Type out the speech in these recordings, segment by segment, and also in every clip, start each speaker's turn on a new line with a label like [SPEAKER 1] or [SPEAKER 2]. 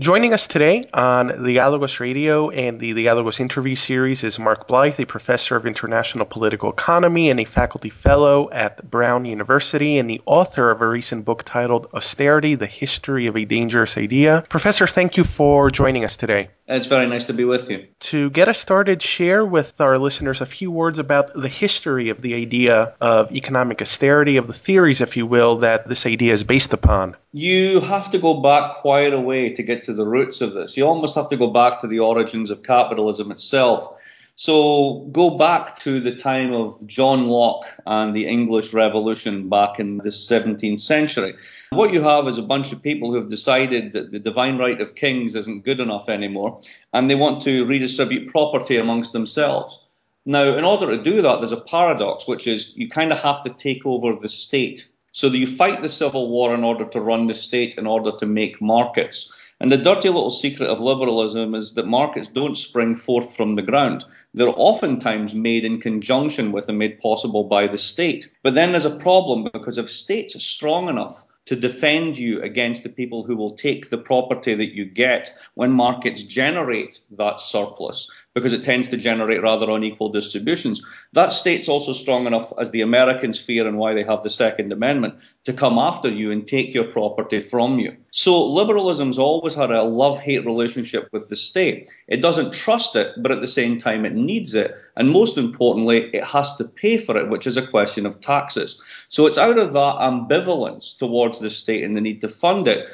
[SPEAKER 1] Joining us today on the Dialogos Radio and the Dialogos interview series is Mark Blyth, a professor of international political economy and a faculty fellow at Brown University, and the author of a recent book titled Austerity The History of a Dangerous Idea. Professor, thank you for joining us today.
[SPEAKER 2] It's very nice to be with you.
[SPEAKER 1] To get us started, share with our listeners a few words about the history of the idea of economic austerity, of the theories, if you will, that this idea is based upon.
[SPEAKER 2] You have to go back quite a way to get to the roots of this. You almost have to go back to the origins of capitalism itself. So go back to the time of John Locke and the English Revolution back in the 17th century. What you have is a bunch of people who have decided that the divine right of kings isn't good enough anymore, and they want to redistribute property amongst themselves. Now, in order to do that, there's a paradox, which is you kind of have to take over the state. So you fight the civil war in order to run the state, in order to make markets. And the dirty little secret of liberalism is that markets don't spring forth from the ground. They're oftentimes made in conjunction with and made possible by the state. But then there's a problem because if states are strong enough to defend you against the people who will take the property that you get when markets generate that surplus, because it tends to generate rather unequal distributions. That state's also strong enough, as the Americans fear and why they have the Second Amendment, to come after you and take your property from you. So liberalism's always had a love-hate relationship with the state. It doesn't trust it, but at the same time it needs it. And most importantly, it has to pay for it, which is a question of taxes. So it's out of that ambivalence towards the state and the need to fund it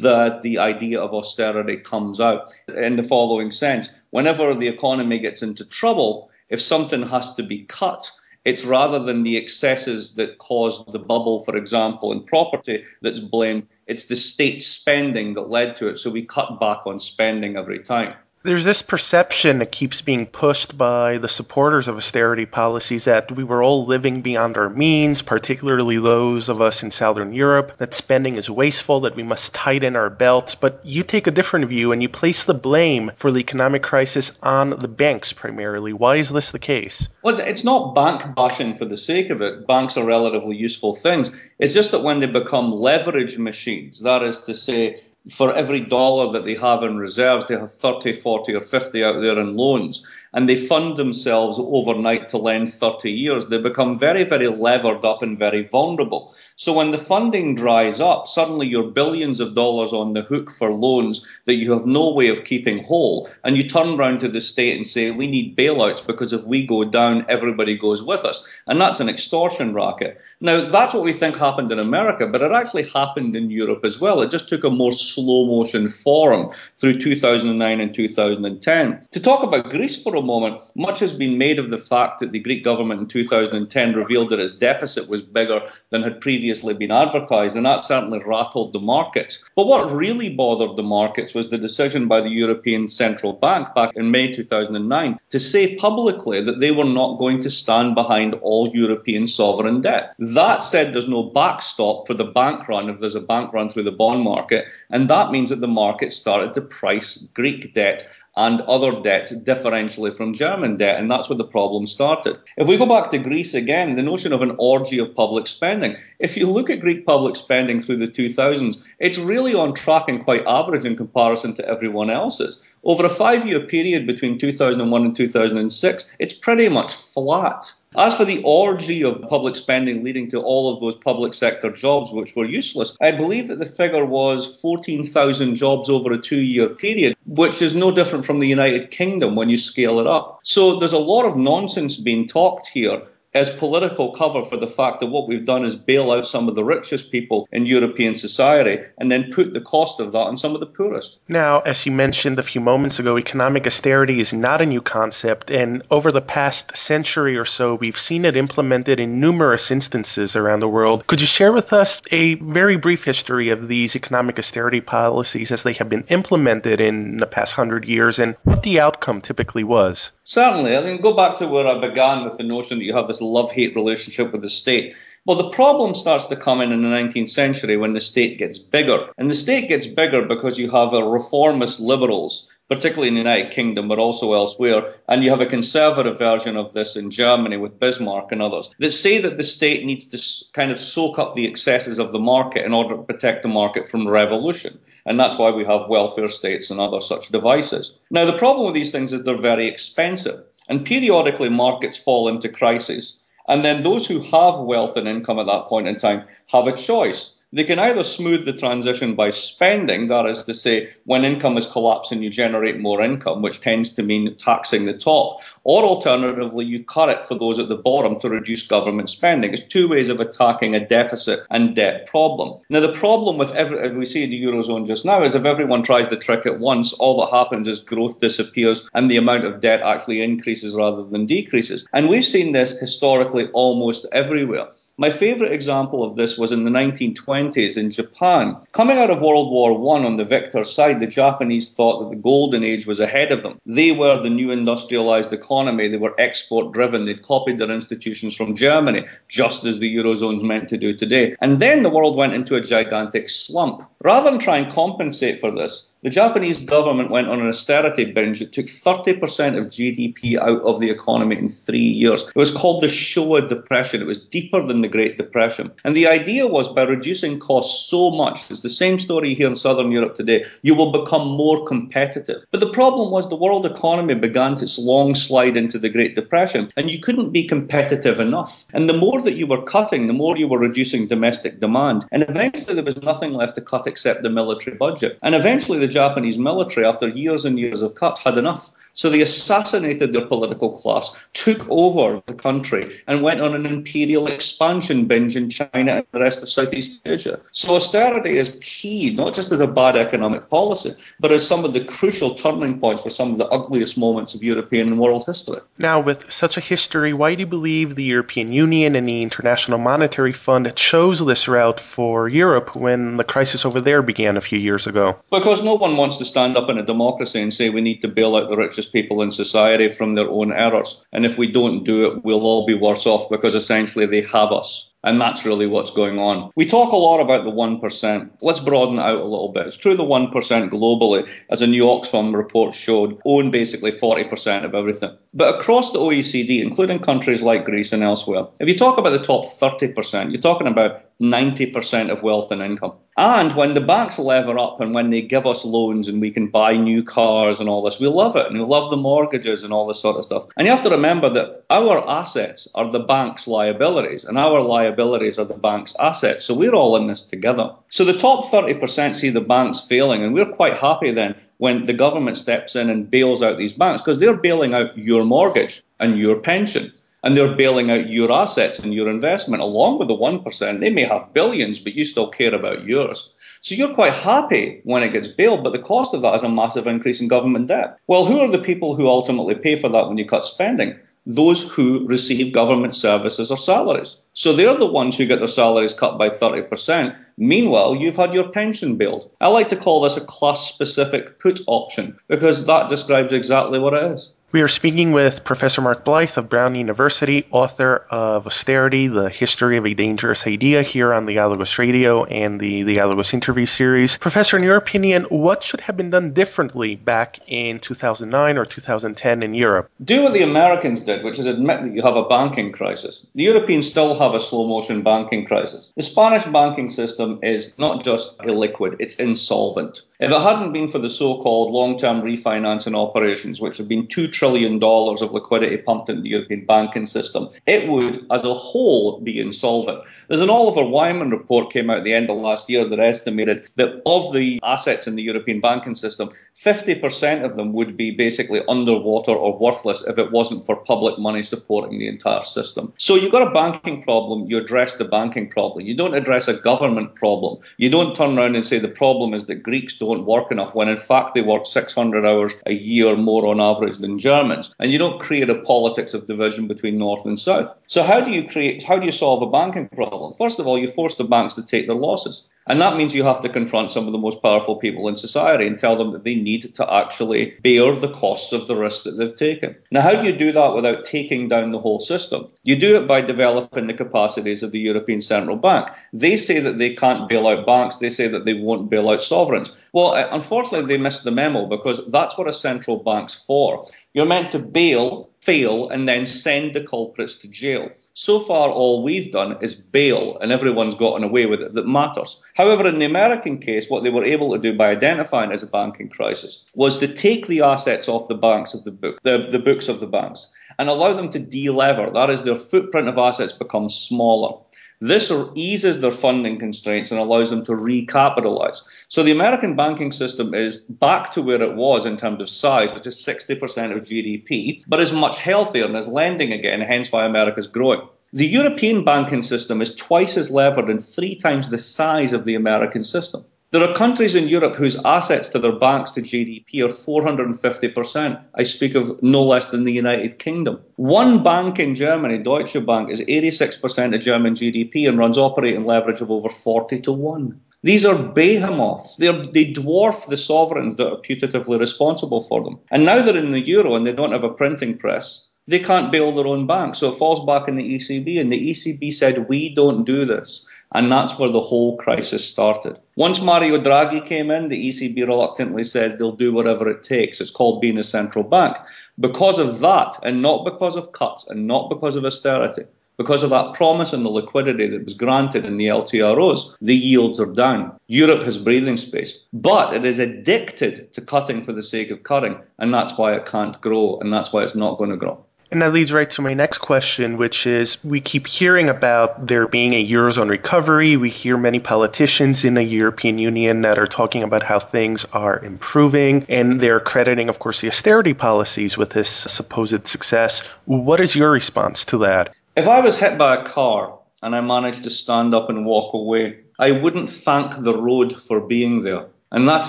[SPEAKER 2] that the idea of austerity comes out in the following sense. Whenever the economy gets into trouble, if something has to be cut, it's rather than the excesses that caused the bubble, for example, in property that's blamed, it's the state spending that led to it. So we cut back on spending every time.
[SPEAKER 1] There's this perception that keeps being pushed by the supporters of austerity policies that we were all living beyond our means, particularly those of us in Southern Europe, that spending is wasteful, that we must tighten our belts. But you take a different view and you place the blame for the economic crisis on the banks primarily. Why is this the case?
[SPEAKER 2] Well, it's not bank bashing for the sake of it. Banks are relatively useful things. It's just that when they become leverage machines, that is to say, for every dollar that they have in reserves, they have 30, 40, or 50 out there in loans and they fund themselves overnight to lend 30 years, they become very, very levered up and very vulnerable. So when the funding dries up, suddenly you're billions of dollars on the hook for loans that you have no way of keeping whole. And you turn around to the state and say, we need bailouts because if we go down, everybody goes with us. And that's an extortion racket. Now, that's what we think happened in America, but it actually happened in Europe as well. It just took a more slow motion form through 2009 and 2010. To talk about Greece for a moment, much has been made of the fact that the Greek government in 2010 revealed that its deficit was bigger than had previously been advertised, and that certainly rattled the markets. But what really bothered the markets was the decision by the European Central Bank back in May 2009 to say publicly that they were not going to stand behind all European sovereign debt. That said, there's no backstop for the bank run if there's a bank run through the bond market, and that means that the market started to price Greek debt and other debts differentially from German debt, and that's where the problem started. If we go back to Greece again, the notion of an orgy of public spending, if you look at Greek public spending through the 2000s, it's really on track and quite average in comparison to everyone else's. Over a five year period between 2001 and 2006, it's pretty much flat. As for the orgy of public spending leading to all of those public sector jobs which were useless, I believe that the figure was 14,000 jobs over a two year period, which is no different from the United Kingdom when you scale it up. So there's a lot of nonsense being talked here as political cover for the fact that what we've done is bail out some of the richest people in European society and then put the cost of that on some of the poorest.
[SPEAKER 1] Now, as you mentioned a few moments ago, economic austerity is not a new concept, and over the past century or so, we've seen it implemented in numerous instances around the world. Could you share with us a very brief history of these economic austerity policies as they have been implemented in the past hundred years and what the outcome typically was?
[SPEAKER 2] Certainly. I mean, go back to where I began with the notion that you have this love hate relationship with the state. Well, the problem starts to come in in the 19th century when the state gets bigger. And the state gets bigger because you have a reformist liberals particularly in the United Kingdom, but also elsewhere. And you have a conservative version of this in Germany with Bismarck and others that say that the state needs to kind of soak up the excesses of the market in order to protect the market from revolution. And that's why we have welfare states and other such devices. Now, the problem with these things is they're very expensive. And periodically, markets fall into crisis. And then those who have wealth and income at that point in time have a choice. They can either smooth the transition by spending, that is to say, when income is collapsing, you generate more income, which tends to mean taxing the top, or alternatively, you cut it for those at the bottom to reduce government spending. It's two ways of attacking a deficit and debt problem. Now, the problem with every, as we see in the Eurozone just now, is if everyone tries the trick at once, all that happens is growth disappears and the amount of debt actually increases rather than decreases. And we've seen this historically almost everywhere. My favorite example of this was in the 1920s in Japan. Coming out of World War I on the victor side, the Japanese thought that the golden age was ahead of them. They were the new industrialized economy. They were export driven. They'd copied their institutions from Germany, just as the Eurozone's meant to do today. And then the world went into a gigantic slump. Rather than try and compensate for this, the Japanese government went on an austerity binge. It took 30% of GDP out of the economy in three years. It was called the Showa Depression. It was deeper than the Great Depression. And the idea was by reducing costs so much, it's the same story here in Southern Europe today, you will become more competitive. But the problem was the world economy began its long slide into the Great Depression, and you couldn't be competitive enough. And the more that you were cutting, the more you were reducing domestic demand. And eventually there was nothing left to cut except the military budget. And eventually the Japanese military, after years and years of cuts, had enough. So they assassinated their political class, took over the country, and went on an imperial expansion binge in China and the rest of Southeast Asia. So austerity is key, not just as a bad economic policy, but as some of the crucial turning points for some of the ugliest moments of European and world history.
[SPEAKER 1] Now, with such a history, why do you believe the European Union and the International Monetary Fund chose this route for Europe when the crisis over there began a few years ago?
[SPEAKER 2] Because no one wants to stand up in a democracy and say we need to bail out the richest people in society from their own errors. And if we don't do it, we'll all be worse off because essentially they have us. And that's really what's going on. We talk a lot about the 1%. Let's broaden it out a little bit. It's true the 1% globally, as a New Oxfam report showed, own basically 40% of everything. But across the OECD, including countries like Greece and elsewhere, if you talk about the top 30%, you're talking about 90% of wealth and income. And when the banks lever up and when they give us loans and we can buy new cars and all this, we love it and we love the mortgages and all this sort of stuff. And you have to remember that our assets are the bank's liabilities and our liabilities are the bank's assets. So we're all in this together. So the top 30% see the banks failing and we're quite happy then when the government steps in and bails out these banks because they're bailing out your mortgage and your pension and they're bailing out your assets and your investment along with the 1%. They may have billions, but you still care about yours. So you're quite happy when it gets bailed, but the cost of that is a massive increase in government debt. Well, who are the people who ultimately pay for that when you cut spending? Those who receive government services or salaries. So they're the ones who get their salaries cut by 30%. Meanwhile, you've had your pension bailed. I like to call this a class specific put option because that describes exactly what it is.
[SPEAKER 1] We are speaking with Professor Mark Blyth of Brown University, author of Austerity, The History of a Dangerous Idea, here on the Dialogos Radio and the, the interview series. Professor, in your opinion, what should have been done differently back in 2009 or 2010 in Europe?
[SPEAKER 2] Do what the Americans did, which is admit that you have a banking crisis. The Europeans still have a slow motion banking crisis. The Spanish banking system is not just illiquid, it's insolvent. If it hadn't been for the so called long term refinancing operations, which have been two trillion dollars of liquidity pumped into the European banking system, it would, as a whole, be insolvent. There's an Oliver Wyman report came out at the end of last year that estimated that of the assets in the European banking system, 50% of them would be basically underwater or worthless if it wasn't for public money supporting the entire system. So you've got a banking problem, you address the banking problem. You don't address a government problem. You don't turn around and say the problem is that Greeks don't don't work enough when in fact they work 600 hours a year more on average than Germans. And you don't create a politics of division between North and South. So how do you create, how do you solve a banking problem? First of all, you force the banks to take their losses. And that means you have to confront some of the most powerful people in society and tell them that they need to actually bear the costs of the risk that they've taken. Now, how do you do that without taking down the whole system? You do it by developing the capacities of the European Central Bank. They say that they can't bail out banks, they say that they won't bail out sovereigns. Well, uh, unfortunately, they missed the memo because that's what a central bank's for. You're meant to bail, fail, and then send the culprits to jail. So far, all we've done is bail, and everyone's gotten away with it that matters. However, in the American case, what they were able to do by identifying as a banking crisis was to take the assets off the banks of the book, the, the books of the banks, and allow them to delever. That is, their footprint of assets becomes smaller. This eases their funding constraints and allows them to recapitalize. So the American banking system is back to where it was in terms of size, which is 60% of GDP, but is much healthier and is lending again, hence why America's growing. The European banking system is twice as levered and three times the size of the American system. There are countries in Europe whose assets to their banks to GDP are 450%. I speak of no less than the United Kingdom. One bank in Germany, Deutsche Bank, is 86% of German GDP and runs operating leverage of over 40 to 1. These are behemoths. They're, they dwarf the sovereigns that are putatively responsible for them. And now they're in the euro and they don't have a printing press. They can't bail their own bank. So it falls back in the ECB. And the ECB said, we don't do this. And that's where the whole crisis started. Once Mario Draghi came in, the ECB reluctantly says they'll do whatever it takes. It's called being a central bank. Because of that, and not because of cuts, and not because of austerity, because of that promise and the liquidity that was granted in the LTROs, the yields are down. Europe has breathing space, but it is addicted to cutting for the sake of cutting, and that's why it can't grow, and that's why it's not going to grow.
[SPEAKER 1] And that leads right to my next question, which is we keep hearing about there being a Eurozone recovery. We hear many politicians in the European Union that are talking about how things are improving, and they're crediting, of course, the austerity policies with this supposed success. What is your response to that?
[SPEAKER 2] If I was hit by a car and I managed to stand up and walk away, I wouldn't thank the road for being there. And that's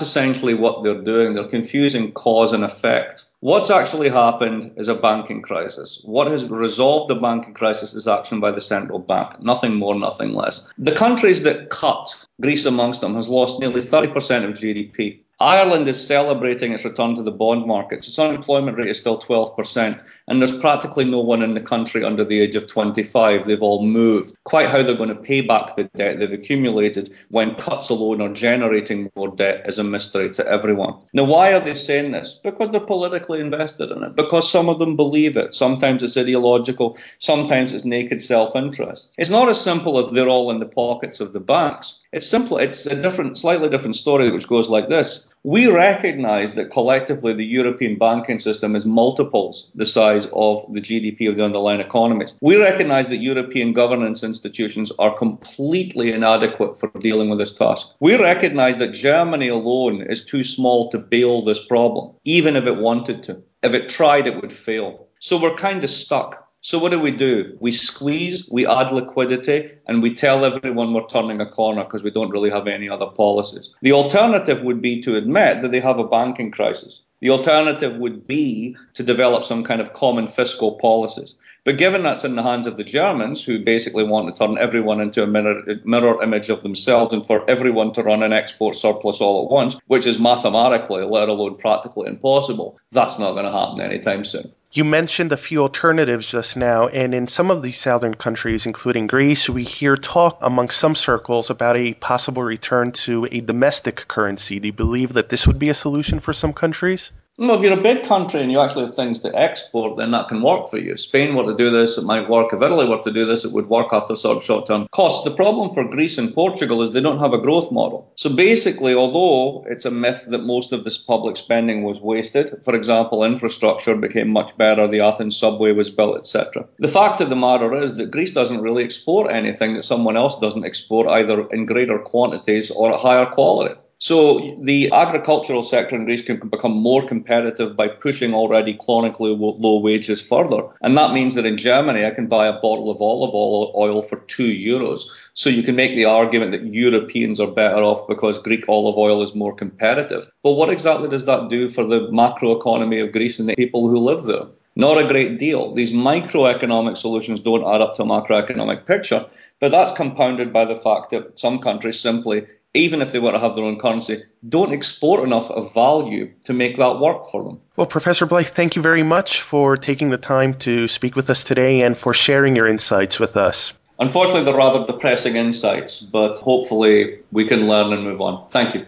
[SPEAKER 2] essentially what they're doing. They're confusing cause and effect. What's actually happened is a banking crisis. What has resolved the banking crisis is action by the central bank. Nothing more, nothing less. The countries that cut, Greece amongst them, has lost nearly 30% of GDP. Ireland is celebrating its return to the bond market. Its unemployment rate is still 12%, and there's practically no one in the country under the age of 25. They've all moved. Quite how they're going to pay back the debt they've accumulated when cuts alone are generating more debt is a mystery to everyone. Now, why are they saying this? Because they're politically invested in it, because some of them believe it. Sometimes it's ideological, sometimes it's naked self interest. It's not as simple as they're all in the pockets of the banks. It's simple, it's a different, slightly different story which goes like this. We recognize that collectively the European banking system is multiples the size of the GDP of the underlying economies. We recognize that European governance institutions are completely inadequate for dealing with this task. We recognize that Germany alone is too small to bail this problem, even if it wanted to. If it tried, it would fail. So we're kind of stuck. So what do we do? We squeeze, we add liquidity, and we tell everyone we're turning a corner because we don't really have any other policies. The alternative would be to admit that they have a banking crisis. The alternative would be to develop some kind of common fiscal policies. But given that's in the hands of the Germans, who basically want to turn everyone into a mirror, mirror, image of themselves and for everyone to run an export surplus all at once, which is mathematically, let alone practically impossible, that's not going to happen anytime soon.
[SPEAKER 1] You mentioned a few alternatives just now, and in some of these southern countries, including Greece, we hear talk among some circles about a possible return to a domestic currency. Do you believe that this would be a solution for some countries?
[SPEAKER 2] Well, if you're a big country and you actually have things to export, then that can work for you. Spain were to do this, it might work. If Italy were to do this, it would work after sort of short term costs. The problem for Greece and Portugal is they don't have a growth model. So basically, although it's a myth that most of this public spending was wasted, for example, infrastructure became much better, the Athens subway was built, etc. The fact of the matter is that Greece doesn't really export anything that someone else doesn't export, either in greater quantities or at higher quality. So the agricultural sector in Greece can become more competitive by pushing already chronically low wages further. And that means that in Germany, I can buy a bottle of olive oil for two euros. So you can make the argument that Europeans are better off because Greek olive oil is more competitive. But what exactly does that do for the macroeconomy of Greece and the people who live there? Not a great deal. These microeconomic solutions don't add up to a macroeconomic picture, but that's compounded by the fact that some countries simply even if they want to have their own currency, don't export enough of value to make that work for them.
[SPEAKER 1] Well, Professor Blyth, thank you very much for taking the time to speak with us today and for sharing your insights with us.
[SPEAKER 2] Unfortunately, they're rather depressing insights, but hopefully we can learn and move on. Thank you.